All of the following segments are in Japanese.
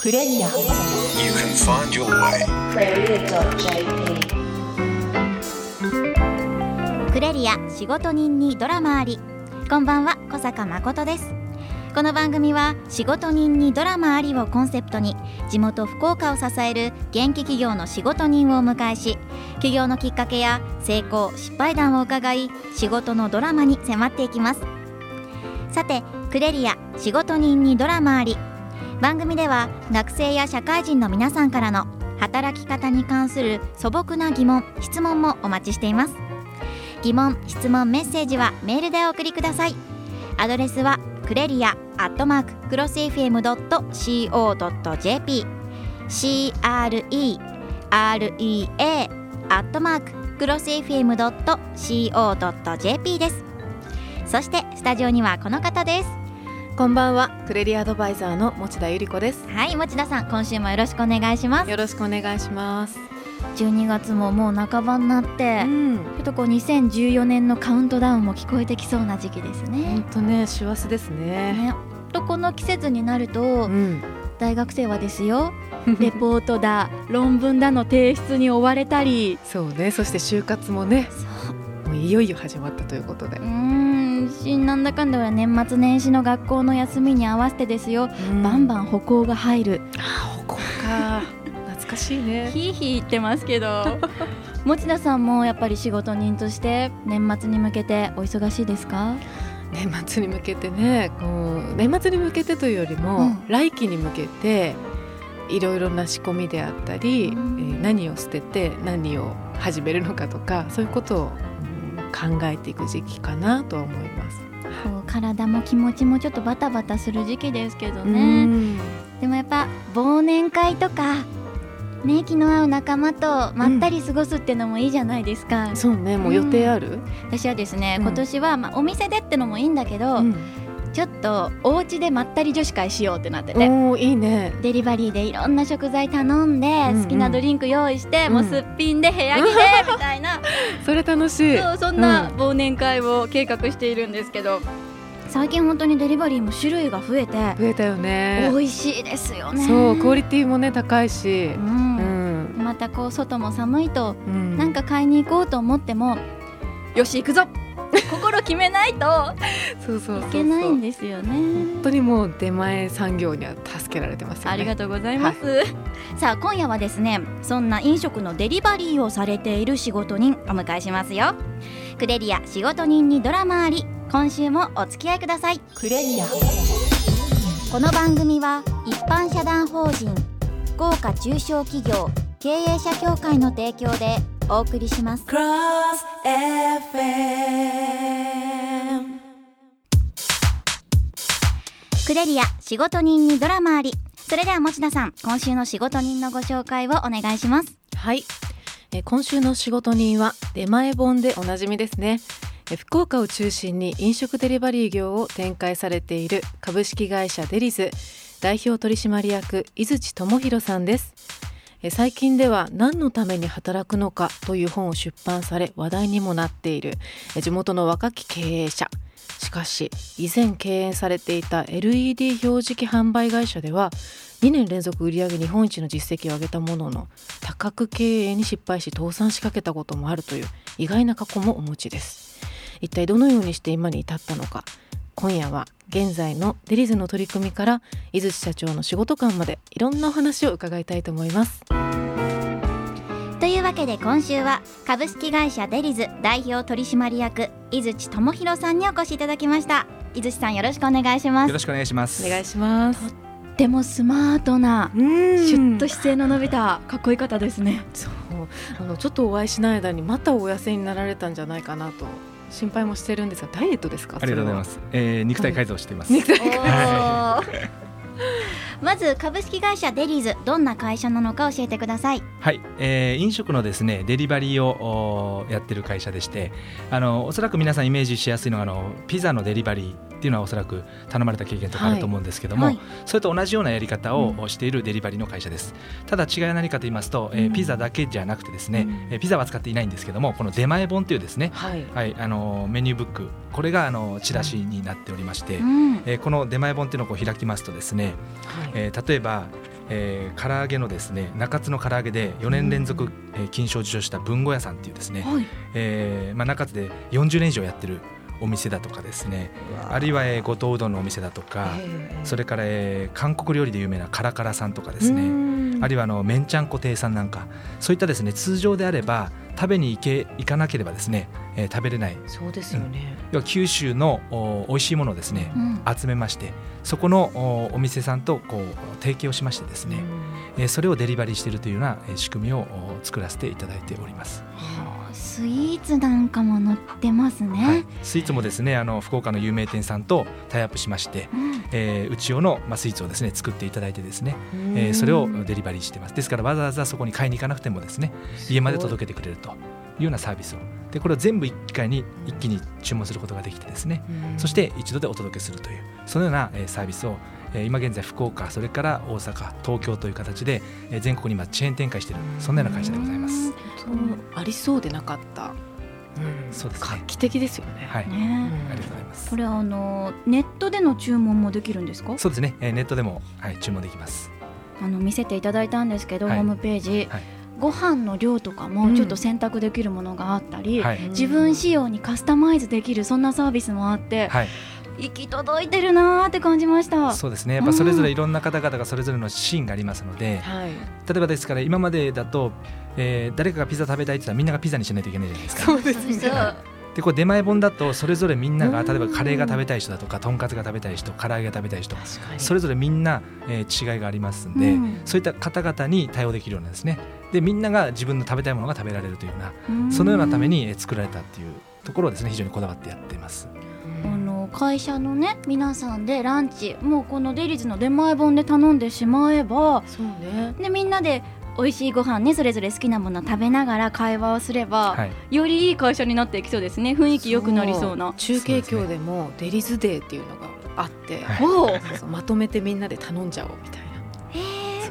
クレリア。You can find your way. クレリア仕事人にドラマあり。こんばんは小坂誠です。この番組は仕事人にドラマありをコンセプトに地元福岡を支える元気企業の仕事人をお迎えし起業のきっかけや成功失敗談を伺い仕事のドラマに迫っていきます。さてクレリア仕事人にドラマあり番組では学生や社会人の皆さんからの働き方に関する素朴な疑問質問もお待ちしています。疑問質問メッセージはメールでお送りください。アドレスはクレリアアットマーククロス FM.co.jp CREREA アットマーククロス FM.co.jp です。そしてスタジオにはこの方です。こんばんは。クレリアアドバイザーの持田由里子です。はい持田さん今週もよろしくお願いします。よろしくお願いします。12月ももう半ばになって、ん。ちょっとこう2014年のカウントダウンも聞こえてきそうな時期ですね。本当ね師走ですね。ね。とこの季節になると、うん。大学生はですよ レポートだ論文だの提出に追われたり。そうねそして就活もねもういよいよ始まったということで。うーんしなんだかんだは年末年始の学校の休みに合わせてですよ、バンバンン歩行が入る。あ歩行か。懐かしいね。ヒーヒー言ってますけど。持田さんもやっぱり仕事人として年末に向けてお忙しいですか？年末に向けてねこう年末に向けてというよりも、うん。来期に向けていろいろな仕込みであったり、うん。えー何を捨てて何を始めるのかとかそういうことを、うん考えていく時期かなとは思います。こう体も気持ちもちょっとバタバタする時期ですけどうねん。でもやっぱ忘年会とかね気の合う仲間とまったり過ごすってのもいいじゃないですか、そうねもう予定ある、私はですね、うん。今年は、まあ、お店でってのもいいんだけど、うんちょっとお家でまったり女子会しようってなってて、おーいいね。デリバリーでいろんな食材頼んで、うんうん。好きなドリンク用意して、うん。もうすっぴんで部屋着で みたいな。それ楽しい。そうそんなうん。忘年会を計画しているんですけど。最近本当にデリバリーも種類が増えて増えたよね。美味しいですよね。そうクオリティもね高いし。う、うんん。またこう外も寒いとうん。なんか買いに行こうと思ってもよし行くぞ心決めないと。いけないんですよね。本当にもう出前産業には助けられてますよね。ありがとうございます、さあ今夜はですねそんな飲食のデリバリーをされている仕事人お迎えしますよ。クレリア仕事人にドラマあり。今週もお付き合いください。クレリア。この番組は一般社団法人豪華中小企業経営者協会の提供でお送りします。クロス FM クレリア仕事人にドラマあり。それでは持田さん今週の仕事人のご紹介をお願いします。はい、えー今週の仕事人は出前本でおなじみですね。えー福岡を中心に飲食デリバリー業を展開されている株式会社デリズ代表取締役井槌智弘さんです。えー最近では何のために働くのかという本を出版され話題にもなっている。地元の若き経営者。しかし以前経営されていた LED 表示器販売会社では2年連続売上日本一の実績を上げたものの多角経営に失敗し倒産しかけたこともあるという意外な過去もお持ちです。一体どのようにして今に至ったのか。今夜は現在のデリズの取り組みから井槌社長の仕事観までいろんなお話を伺いたいと思います。というわけで今週は株式会社デリズ代表取締役井槌智弘さんにお越しいただきました。井槌さんよろしくお願いします。よろしくお願いします。お願いします。でもスマートなうん。シュッと姿勢の伸びたかっこいい方ですね。そう。あのちょっとお会いしない間にまたお痩せになられたんじゃないかなと心配もしてるんですがダイエットですか？ありがとうございます。す。えー、肉体改造しています。肉体おーまず株式会社デリーズどんな会社なのか教えてください。はい、えー飲食のですねデリバリーをやってる会社でして、あのおそらく皆さんイメージしやすいのがあのピザのデリバリーっていうのはおそらく頼まれた経験とかあると思うんですけども、はい。それと同じようなやり方うをしているデリバリーの会社です。ただ違いは何かと言いますと、えーうん。ピザだけじゃなくてですね、うん。えーピザは使っていないんですけども、この出前本というですね、はい。はい、あのメニューブックこれがあのチラシになっておりまして、うん。えーこの出前本っていうのをこう開きますとですね、はいえー例えば、えー、唐揚げのですね中津の唐揚げで4年連続、えー金賞を受賞した文吾屋さんっていうですね、はい。えーまあ、中津で40年以上やってるお店だとかですねあるいは、えー、五島うどんのお店だとか、それから、えー韓国料理で有名なカラカラさんとかですね、あるいはあの麺ちゃんこ亭さんなんかそういったですね通常であれば食べに行け行かなければですね、えー食べれない。そうですよね。要は九州のお美味しいものをですね、うん。集めましてそこのおお店さんとこう提携をしましてですね、えーそれをデリバリーしているというようなえー仕組みをお作らせていただいております。スイーツなんかも載ってますね、はい、スイーツもですねあの福岡の有名店さんとタイアップしまして、うん。えー、うち用の、まあ、スイーツをですね作っていただいてですね、えーそれをデリバリーしてます。ですからわざわざそこに買いに行かなくてもですね家まで届けてくれるというようなサービスを。でこれを全部一回に一気に注文することができてですねそして一度でお届けするというそのようなえーサービスをえー今現在福岡それから大阪東京という形でえー全国に今チェーン展開しているそんなような会社でございます。ありそうでなかった。うん。そうですね。画期的ですよね。はい、ね。ありがとうございます。こ。れあのネットでの注文もできるんですか？そうですね、えーネットでも、はい、注文できます。あの見せていただいたんですけど、はい。ホームページ、はい。ご飯の量とかうん。もちょっと選択できるものがあったり、はい、自分仕様にカスタマイズできるそんなサービスもあって、はい、行き届いてるなーって感じました。そうですね。やっぱそれぞれいろんな方々がそれぞれのシーンがありますので、はい。例えばですから今までだと、えー誰かがピザ食べたいって言ったらみんながピザにしないといけないじゃないですか。そうですね。でこれ出前本だとそれぞれみんながうん例えばカレーが食べたい人だとかとんかつが食べたい人唐揚げが食べたい人。それぞれみんな、えー違いがありますんで、うんそういった方々に対応できるようなですねでみんなが自分の食べたいものが食べられるというようなうんそのようなためにえー作られたっていうところをですね非常にこだわってやっています。会社のね皆さんでランチもうこのデリーズの出前本で頼んでしまえばそうね。でみんなで美味しいご飯ねそれぞれ好きなもの食べながら会話をすれば、はい、よりいい会社になっていきそうですね雰囲気良くなりそうな。中継今日でもデリズデーっていうのがあって、はいそうそうまとめてみんなで頼んじゃおうみたいな。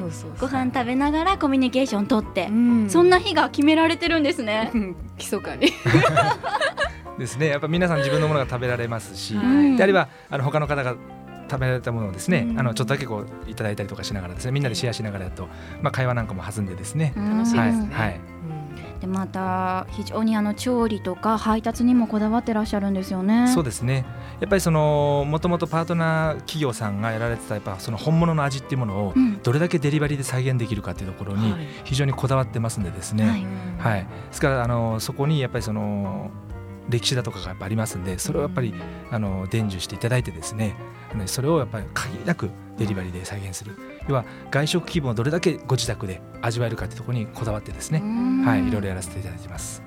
そうそうご飯食べながらコミュニケーション取って、うんそんな日が決められてるんですね。うん 密かに。ですね。やっぱ皆さん自分のものが食べられますし、はい。であればあの他の方が食べられたものをですね、うん。あのちょっとだけこういただいたりとかしながらですねみんなでシェアしながらやると、まあ、会話なんかも弾んでですね、楽楽しいはいですね。はい。でまた非常にあの調理とか配達にもこだわってらっしゃるんですよね。そうですね。やっぱりそのもともとパートナー企業さんがやられてたやっぱその本物の味っていうものをうん。どれだけデリバリーで再現できるかっていうところにはい。非常にこだわってますんでですね、はい。はい、ですからあのそこにやっぱりその歴史だとかがやっぱありますんでそれをやっぱりあの伝授していただいてですねそれをやっぱり限りなくデリバリーで再現する要は外食気分をどれだけご自宅で味わえるかっていうところにこだわってですね、うんはい、いろいろやらせていただいてます。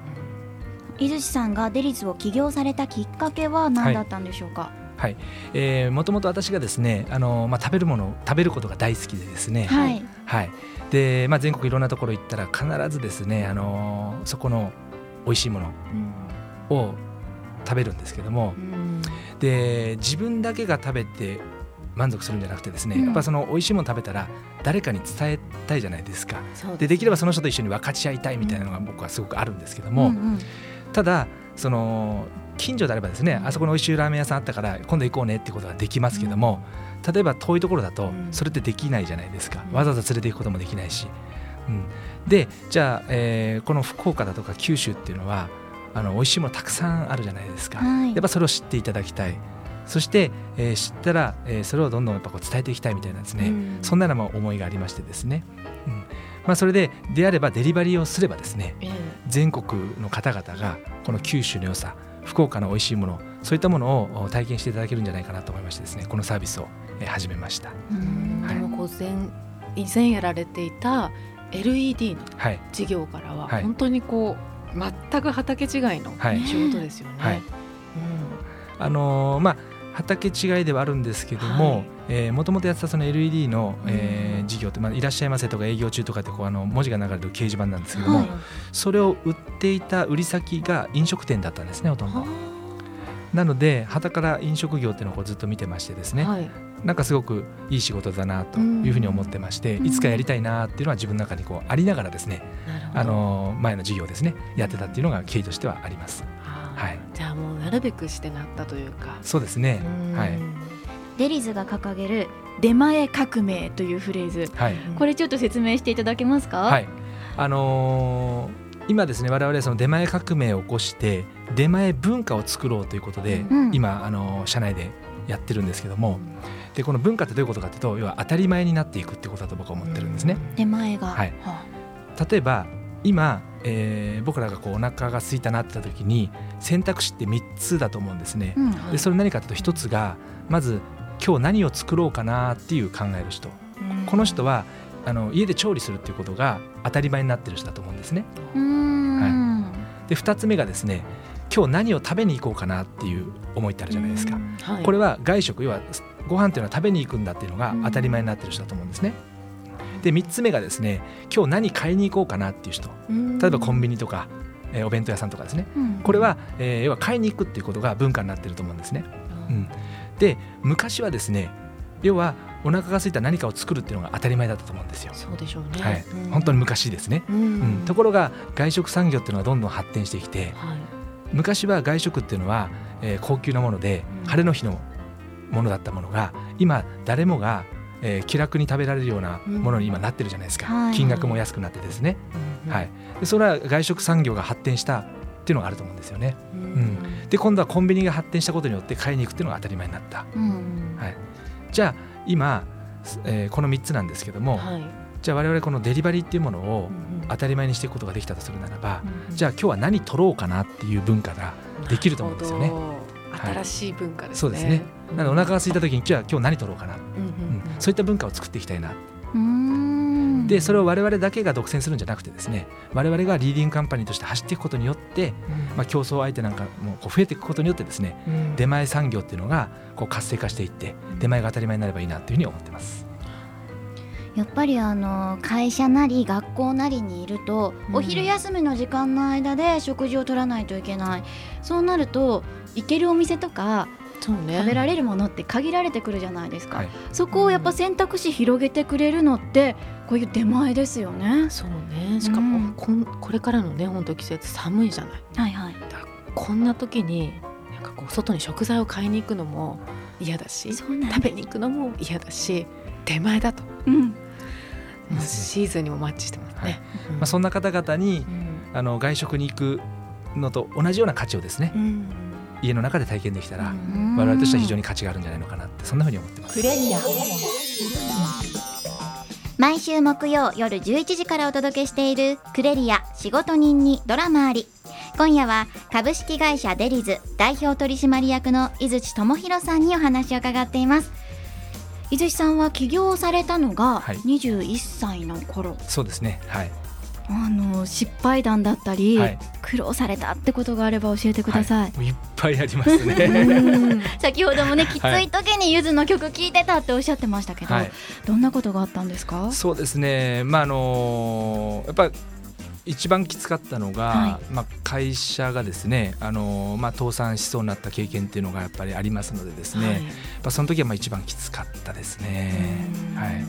伊豆さんがデリズを起業されたきっかけは何だったんでしょうか？はい、えー、もともと私がですねあの、まあ、食べるものを食べることが大好きでですね、はい。はいでまあ、全国いろんなところ行ったら必ずですねあのそこの美味しいものを食べるんですけども、うん。で自分だけが食べて満足するんじゃなくてですね、うん。やっぱその美味しいもの食べたら誰かに伝えたいじゃないですか。でできればその人と一緒に分かち合いたいみたいなのが僕はすごくあるんですけども、うんうん。ただその近所であればですねあそこに美味しいラーメン屋さんあったから今度行こうねってことができますけども、例えば遠いところだとうん。それってできないじゃないですか、うん。わざわざ連れて行くこともできないし、うん、でじゃあ、えーこの福岡だとか九州っていうのはあの美味しいものたくさんあるじゃないですか、はい。やっぱそれを知っていただきたい。そして、えー知ったら、えーそれをどんどんやっぱこう伝えていきたいみたいなですね、うん。そんなような思いがありましてですね、うん。まあ、それでであればデリバリーをすればですねええ。全国の方々がこの九州の良さ福岡の美味しいものそういったものを体験していただけるんじゃないかなと思いましてですね。このサービスをえー始めました。うん。はい。でもこう前以前やられていた LED のはい、事業からははい。本当にこう全く畑違いのはい。仕事ですよね。はい。あのーまあ畑違いではあるんですけどはい。ももともとやってたその LED の、えーうん。事業って、まあ、いらっしゃいませとか営業中とかってこうあの文字が流れる掲示板なんですけども、はい。それを売っていた売り先が飲食店だったんですねほとんど。なので旗から飲食業っていうのをこうずっと見てましてですね、はいなんかすごくいい仕事だなというふうに思ってまして、うん。いつかやりたいなっていうのは自分の中にこうありながらですね、あの前の事業ですねやってたっていうのが経緯としてはあります。はい。じゃあもうなるべくしてなったというか。そうですね。うん。はい。デリズが掲げる出前革命というフレーズ。はい。これちょっと説明していただけますか？はい。あのー今ですね我々はその出前革命を起こして出前文化を作ろうということで、うん。今あのー社内でやってるんですけどもでこの文化ってどういうことかというと要は当たり前になっていくっていうことだと僕は思ってるんですね。出前が、はい。は例えば今、えー僕らがこうお腹が空いたなってた時に選択肢って3つだと思うんですね。あ。うん。でそれ何かというと1つがまず今日何を作ろうかなっていう考える人。この人はあの家で調理するっていうことが当たり前になってる人だと思うんですね。うーんで2つ目がですね今日何を食べに行こうかなっていう思いってあるじゃないですか。これは外食要はご飯っていうのは食べに行くんだっていうのが当たり前になってる人だと思うんですね。で3つ目がですね今日何買いに行こうかなっていう人。例えばコンビニとか、えーお弁当屋さんとかですね。うん。これは、えー要は買いに行くっていうことが文化になってると思うんですね。うん、で昔はですね要はお腹が空いた何かを作るっていうのが当たり前だったと思うんですよ。そうでしょうね。はい。うん。本当に昔ですね、うん。うん、ところが外食産業っていうのはどんどん発展してきてはい昔は外食っていうのは、えー高級なものでうん。晴れの日のものだったものが今誰もが、えー気楽に食べられるようなものに今なってるじゃないですか、はい。金額も安くなってですね、はい、でそれは外食産業が発展したっていうのがあると思うんですよね。うんで今度はコンビニが発展したことによって買いに行くっていうのが当たり前になった、うんはい、じゃあ今、えーこの3つなんですけども、はいじゃあ我々このデリバリーっていうものをうん当たり前にしていくことができたとするならば、うんじゃあ今日は何取ろうかなっていう文化ができると思うんですよね。新しい文化ですね。そうですね。なのでお腹が空いた時にじゃあ今日何取ろうかな、うんうんうん。そういった文化を作っていきたいな。でそれを我々だけが独占するんじゃなくてですね我々がリーディングカンパニーとして走っていくことによって、まあ、競争相手なんかもこう増えていくことによってですねうん。出前産業っていうのがこう活性化していって出前が当たり前になればいいなというふうに思ってます。やっぱりあの会社なり学校なりにいると、うん。お昼休みの時間の間で食事を取らないといけない。そうなると行けるお店とかそうね。食べられるものって限られてくるじゃないですか、はい。そこをやっぱ選択肢広げてくれるのってこういう出前ですよね。そうね。しかも、うん。こんこれからのね本当季節寒いじゃない。はいはい。こんな時になんかこう外に食材を買いに行くのも嫌だし食べに行くのも嫌だし出前だと。うんシーズンにもマッチしてますね。うん。まあ、そんな方々にうん。あの外食に行くのと同じような価値をですねうん。家の中で体験できたら、うん。我々としては非常に価値があるんじゃないのかなってそんなふうに思ってます。クレリア。毎週木曜夜11時からお届けしているクレリア仕事人にドラマあり。今夜は株式会社デリズ代表取締役の井槌智弘さんにお話を伺っています井槌さんは起業されたのがはい21歳の頃、そうですね。はい。あの失敗談だったり、はい苦労されたってことがあれば教えてください、もういっぱいありますね。うん 先ほどもねきつい時にゆずの曲聴いてたっておっしゃってましたけど、はい。どんなことがあったんですか？そうですね。まああのやっぱ一番きつかったのが、はまあ会社がですね、あのまあ倒産しそうになった経験っていうのがやっぱりありますのでですね、はいやっぱその時はまあ一番きつかったですね。うんはい。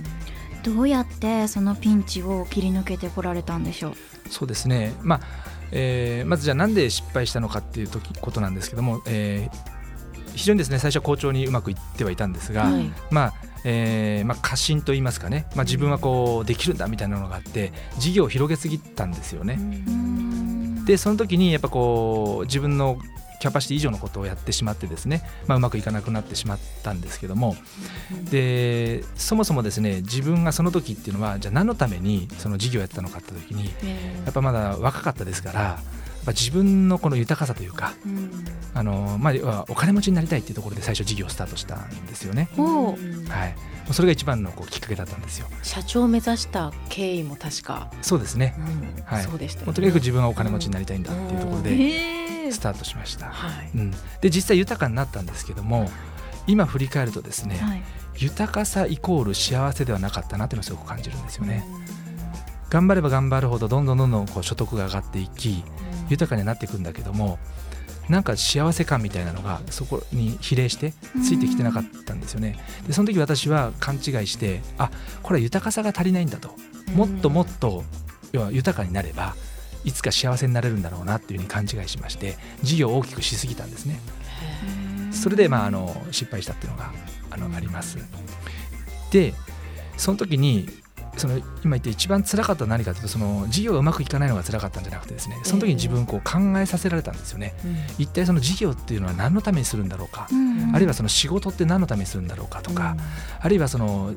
どうやってそのピンチを切り抜けてこられたんでしょう？そうですね。まあ、えーまずじゃあなんで失敗したのかっていう時ことなんですけども、えー非常にですね最初は好調にうまくいってはいたんですが、はい。まあえーまあ、過信と言いますかね、まあ、自分はこうできるんだみたいなのがあって事業を広げすぎたんですよね。でその時にやっぱこう自分のキャパシティ以上のことをやってしまってですね、まあ、うまくいかなくなってしまったんですけども。でそもそもですね自分がその時っていうのはじゃあ何のためにその事業をやってたのかって時にやっぱまだ若かったですからやっぱ自分のこの豊かさというかあの、まあお金持ちになりたいっていうところで最初事業をスタートしたんですよね。ほはい、それが一番のこうきっかけだったんですよ。社長を目指した経緯も確か、そうですね。うん。はい。そうでしたとにかく自分はお金持ちになりたいんだっていうところでへスタートしました。はい。うん、で実際豊かになったんですけども今振り返るとですね、はい。豊かさイコール幸せではなかったなっていうのをすごく感じるんですよね。頑張れば頑張るほどどんどんどんどんこう所得が上がっていき豊かになっていくんだけどもなんか幸せ感みたいなのがそこに比例してついてきてなかったんですよね。でその時私は勘違いしてあこれは豊かさが足りないんだともっともっと要は豊かになればいつか幸せになれるんだろうなっていうふうに勘違いしまして事業を大きくしすぎたんですね。それでまああの失敗したっていうのがあのあります。でその時にその今言って一番辛かったのは何かというとその事業がうまくいかないのが辛かったんじゃなくてですねその時に自分こう考えさせられたんですよね。一体その事業っていうのは何のためにするんだろうか、あるいはその仕事って何のためにするんだろうかとか、あるいはその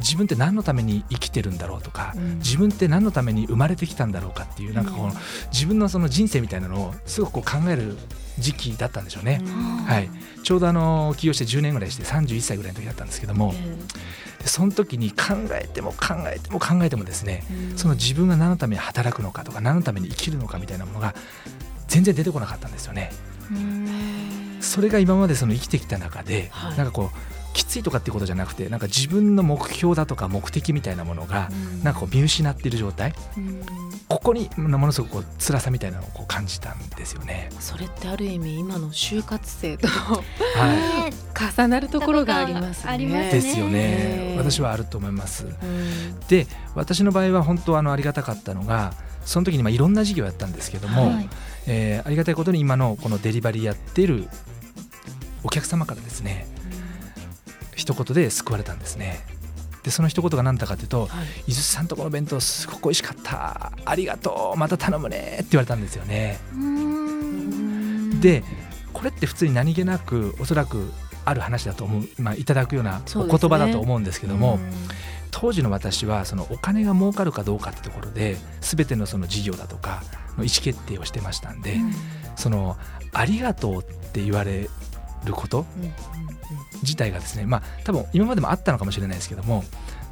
自分って何のために生きてるんだろうとか、自分って何のために生まれてきたんだろうかっていうなんかこの自分のその人生みたいなのをすごくこう考える時期だったんでしょうね。はい、ちょうどあの起業して10年ぐらいして31歳ぐらいの時だったんですけども、でその時に考えても考えても考えてもですね、その自分が何のために働くのかとか何のために生きるのかみたいなものが全然出てこなかったんですよね。それが今までその生きてきた中で、はい。なんかこうきついとかっていうことじゃなくてなんか自分の目標だとか目的みたいなものがなんかこう見失っている状態ここにものすごくこう辛さみたいなのをこう感じたんですよね。それってある意味今の就活生とは重なるところがありますね。ありますい、ですよねね私はあると思います。うんで私の場合は本当あのありがたかったのがその時にまあいろんな事業をやったんですけども、はいえーありがたいことに今のこのデリバリーやっているお客様からですね一言で救われたんですね。でその一言が何だかというとはい「伊豆さんとこの弁当すごく美味しかった。ありがとう。また頼むね」って言われたんですよね。うん。でこれって普通に何気なくおそらくある話だと思う、まあ、いただくようなお言葉だと思うんですけども、うん。当時の私はそのお金が儲かるかどうかってところで全てのその事業だとかの意思決定をしてましたんで、そのありがとうって言われることうんうん自体がですねまあ多分今までもあったのかもしれないですけども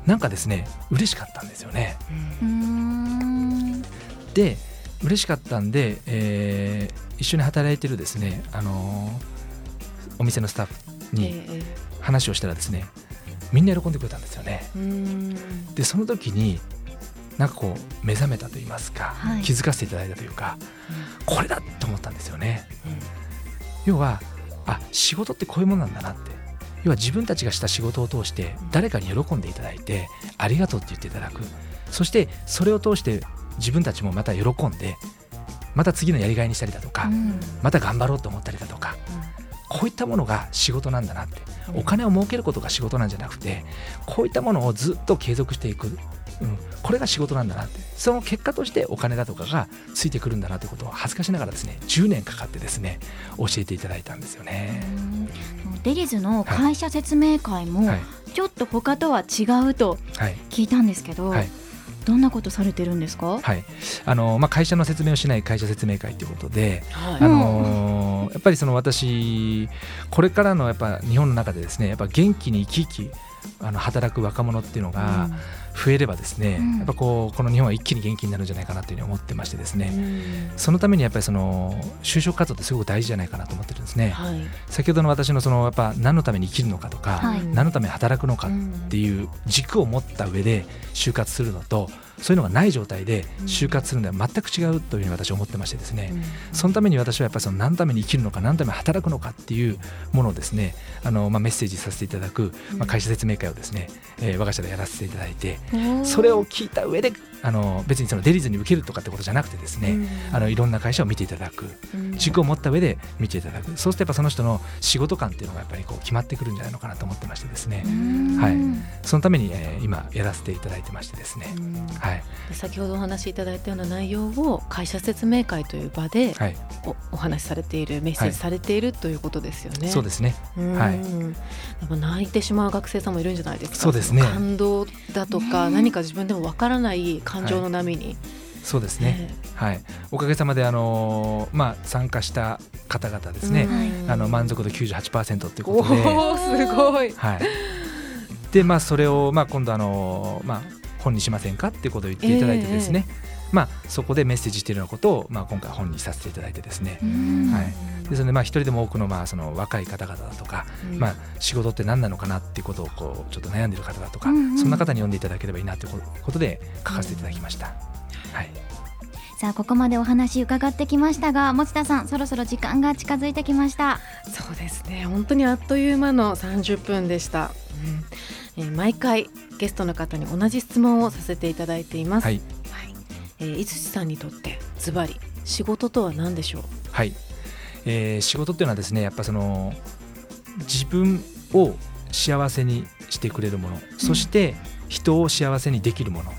なんかですね嬉しかったんですよね。うん。うんで嬉しかったんで、えー一緒に働いてるですね、あのーお店のスタッフにええ話をしたらですねみんな喜んでくれたんですよね。うん。でその時になんかこう目覚めたと言いますか、はい。気づかせていただいたというかこれだと思ったんですよね。要はあ仕事ってこういうものなんだなって要は自分たちがした仕事を通して誰かに喜んでいただいてありがとうって言っていただく。そしてそれを通して自分たちもまた喜んでまた次のやりがいにしたりだとか、うん。また頑張ろうと思ったりだとか、こういったものが仕事なんだなって、お金を儲けることが仕事なんじゃなくてこういったものをずっと継続していく、うん、これが仕事なんだなって。その結果としてお金だとかがついてくるんだなということを恥ずかしながらですね10年かかってですね教えていただいたんですよね。デリズの会社説明会もはい。ちょっと他とは違うとはい。聞いたんですけど、はい。どんなことされてるんですか、はい。あのまあ、会社の説明をしない会社説明会ということで、はい。あのやっぱりその私これからのやっぱ日本の中でですねやっぱ元気に生き生きあの働く若者っていうのが増えればですね、うん。やっぱこうこの日本は一気に元気になるんじゃないかなというふうに思ってましてですね、うん。そのためにやっぱりその就職活動ってすごく大事じゃないかなと思ってるんですね。はい。先ほどの私のそのやっぱ何のために生きるのかとか、はい。何のために働くのかっていう軸を持った上で就活するのとそういうのがない状態で就活するのは全く違うというふうに私は思ってましてですね、そのために私はやっぱりその何のために生きるのか何のために働くのかっていうものをですねあの、まあ、メッセージさせていただく、まあ、会社説明会をですね、えー我が社でやらせていただいてそれを聞いた上であの別にそのデリズに受けるとかってことじゃなくてですね、あのいろんな会社を見ていただく。軸を持った上で見ていただく。そうするとやっぱその人の仕事感っていうのがやっぱりこう決まってくるんじゃないのかなと思ってましてですね、はい。そのために、えー今やらせていただいてましてですね、はい。で先ほどお話しいただいたような内容を会社説明会という場ではい、おお話しされているメッセージされているということですよね。そうですね。うん。はい。やっぱ泣いてしまう学生さんもいるんじゃないですか。そうですね。の感動だとか、何か自分でもわからない感情の波に。そうですね、はい、おかげさまであのーまあ参加した方々ですね、うん。あの満足度98%というおことで、おすごい。はい、でまあそれをまあ今度あのーまあ本にしませんかっていうことを言っていただいてですね、まあそこでメッセージしているようなことをまあ今回本にさせていただいてですね、はい、ですのでまあ一人でも多くのまあその若い方々だとか、うん。まあ仕事って何なのかなっていうことをこうちょっと悩んでいる方だとか、うんうん。そんな方に読んでいただければいいなということで書かせていただきました。はい。さあここまでお話伺ってきましたが持田さんそろそろ時間が近づいてきました。そうですね。本当にあっという間の30分でした、うん。えー毎回ゲストの方に同じ質問をさせていただいています、はいえー、いつしさんにとってズバリ仕事とは何でしょう？はい、えー仕事っていうのはですねやっぱその自分を幸せにしてくれるもの。そして人を幸せにできるもの、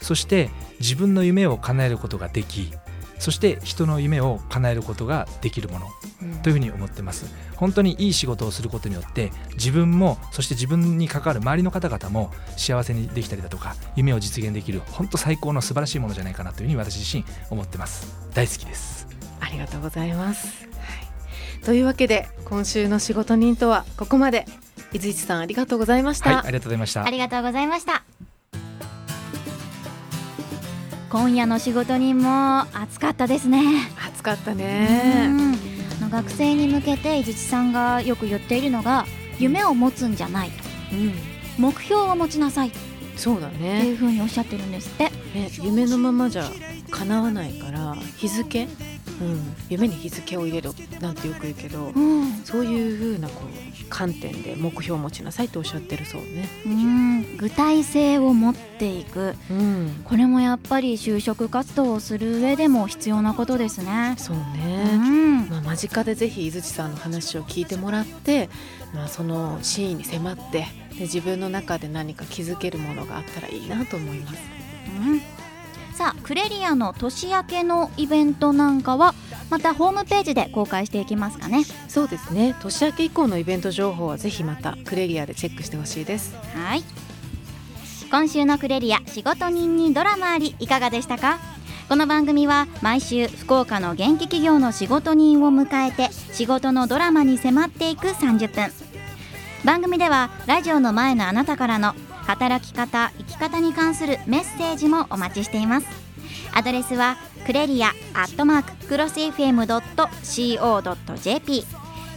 そして自分の夢を叶えることができそして人の夢を叶えることができるもの。うん。というふうに思ってます。本当にいい仕事をすることによって自分もそして自分に関わる周りの方々も幸せにできたりだとか夢を実現できる本当最高の素晴らしいものじゃないかなというふうに私自身思ってます。大好きです。ありがとうございます、はい、というわけで今週の仕事人とはここまで。伊豆一さんありがとうございました、はいありがとうございました。ありがとうございました今夜の仕事人も暑かったですね。暑かったうねの学生に向けて井槌さんがよく言っているのが夢を持つんじゃないと。うん。目標を持ちなさい。っそうだていねう風におっしゃってるんですって。ね夢のままじゃ叶わないから日付、うん、夢に日付を入れろなんてよく言うけどうん、そういう風なこう観点で目標を持ちなさいとおっしゃってるそうね。うん、具体性を持っていく。うん。これもやっぱり就職活動をする上でも必要なことですね。そううね、ん、まあ、間近でぜひ伊槌さんの話を聞いてもらって、まあ、その真意に迫ってで自分の中で何か気づけるものがあったらいいなと思います。うんさあクレリアの年明けのイベントなんかはまたホームページで公開していきますかね。そうですね年明け以降のイベント情報はぜひまたクレリアでチェックしてほしいです。はい今週のクレリア仕事人にドラマありいかがでしたか？この番組は毎週福岡の元気企業の仕事人を迎えて仕事のドラマに迫っていく30分番組ではラジオの前のあなたからの働き方生き方に関するメッセージもお待ちしています。アドレスはクレリアアットマーククロス FM.co.jp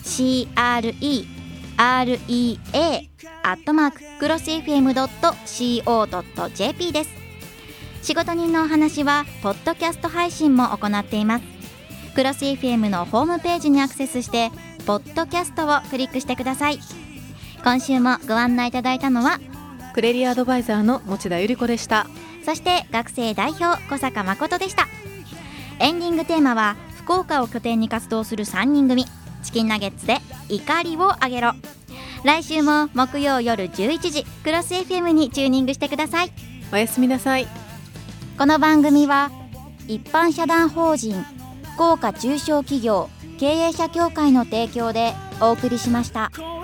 CRE REA アットマーククロス FM.co.jp です。仕事人のお話はポッドキャスト配信も行っています。クロス FM のホームページにアクセスしてポッドキャストをクリックしてください。今週もご案内いただいたのはクレリアアドバイザーの持田由里子でした。そして学生代表小坂誠でしたエンディングテーマは福岡を拠点に活動する3人組チキンナゲッツで怒りをあげろ来週も木曜夜11時クロス FM にチューニングしてくださいおやすみなさい。この番組は一般社団法人福岡中小企業経営者協会の提供でお送りしました。声